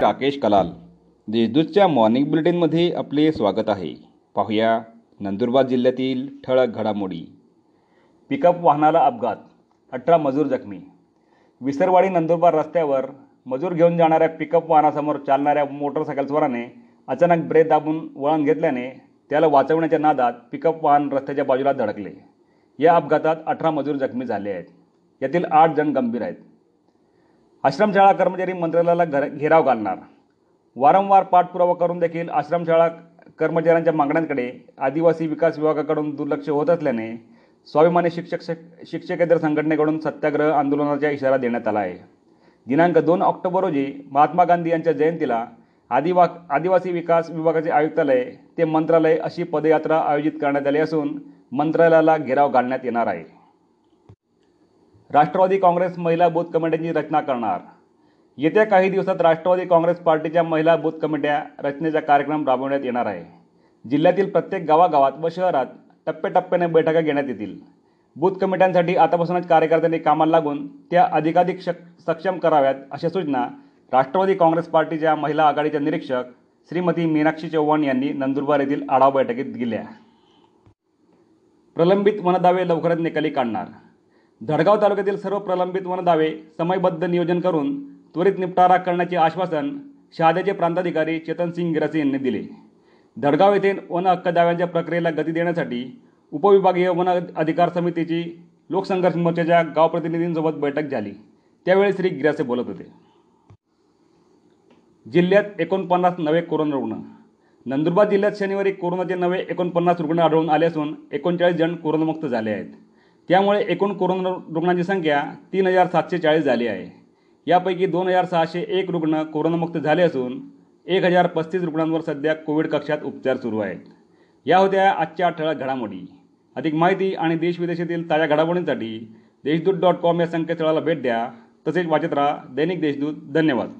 राकेश कलाल देशदूतच्या मॉर्निंग बुलेटिनमध्ये आपले स्वागत आहे. पाहूया नंदुरबार जिल्ह्यातील ठळक घडामोडी. पिकअप वाहनाला अपघात अठरा मजूर जखमी. विसरवाडी नंदुरबार रस्त्यावर मजूर घेऊन जाणाऱ्या पिकअप वाहनासमोर चालणाऱ्या मोटरसायकलस्वाराने अचानक ब्रेक दाबून वळण घेतल्याने त्याला वाचवण्याच्या नादात पिकअप वाहन रस्त्याच्या बाजूला धडकले. या अपघातात अठरा मजूर जखमी झाले आहेत. यातील आठ जण गंभीर आहेत. आश्रमशाळा कर्मचारी मंत्रालयाला घर घेराव घालणार. वारंवार पाठपुरावा करून देखील आश्रमशाळा कर्मचाऱ्यांच्या मागण्यांकडे आदिवासी विकास विभागाकडून दुर्लक्ष होत असल्याने स्वाभिमानी शिक्षक शिक्षकेतर संघटनेकडून सत्याग्रह आंदोलनाचा इशारा देण्यात आला आहे. दिनांक दोन ऑक्टोबर रोजी महात्मा गांधी यांच्या जयंतीला आदिवा आदिवासी विकास विभागाचे आयुक्तालय ते मंत्रालय अशी पदयात्रा आयोजित करण्यात आली असून मंत्रालयाला घेराव घालण्यात येणार आहे. राष्ट्रवादी काँग्रेस महिला बूथ कमिट्यांची रचना करणार. येत्या काही दिवसात राष्ट्रवादी काँग्रेस पार्टीच्या महिला बूथ कमिट्या रचनेचा कार्यक्रम राबवण्यात येणार आहे. जिल्ह्यातील प्रत्येक गावागावात व शहरात टप्प्याटप्प्याने बैठका घेण्यात येतील. बूथ कमिट्यांसाठी आतापासूनच कार्यकर्त्यांनी कामाला लागून त्या अधिकाधिक शक सक्षम कराव्यात अशा सूचना राष्ट्रवादी काँग्रेस पार्टीच्या महिला आघाडीच्या निरीक्षक श्रीमती मीनाक्षी चव्हाण यांनी नंदुरबार येथील आढावा बैठकीत दिल्या. प्रलंबित वनदावे लवकरच निकाली काढणार. धडगाव तालुक्यातील सर्व प्रलंबित वनदावे समयबद्ध नियोजन करून त्वरित निपटारा करण्याचे आश्वासन शहाद्याचे प्रांताधिकारी चेतन सिंग गिरासे यांनी दिले. धडगाव येथे वन हक्क दाव्यांच्या प्रक्रियेला गती देण्यासाठी उपविभागीय वन अधिकार समितीची लोकसंघर्ष मोर्चाच्या गावप्रतिनिधींसोबत बैठक झाली. त्यावेळी श्री गिरासे बोलत होते. जिल्ह्यात एकोणपन्नास नवे कोरोना रुग्ण. नंदुरबार जिल्ह्यात शनिवारी कोरोनाचे नवे एकोणपन्नास रुग्ण आढळून आले असून एकोणचाळीस जण कोरोनामुक्त झाले आहेत. त्यामुळे एकूण कोरोना रुग्णांची संख्या तीन हजार सातशे चाळीस झाली आहे. यापैकी दोन हजार सहाशे एक रुग्ण कोरोनामुक्त झाले असून एक हजार पस्तीस रुग्णांवर सध्या कोविड कक्षात उपचार सुरू आहेत. या होत्या आजच्या ठळक घडामोडी. अधिक माहिती आणि देशविदेशातील ताज्या घडामोडींसाठी देशदूत डॉट कॉम या संकेतस्थळाला भेट द्या. तसेच वाचत राहा दैनिक देशदूत. धन्यवाद.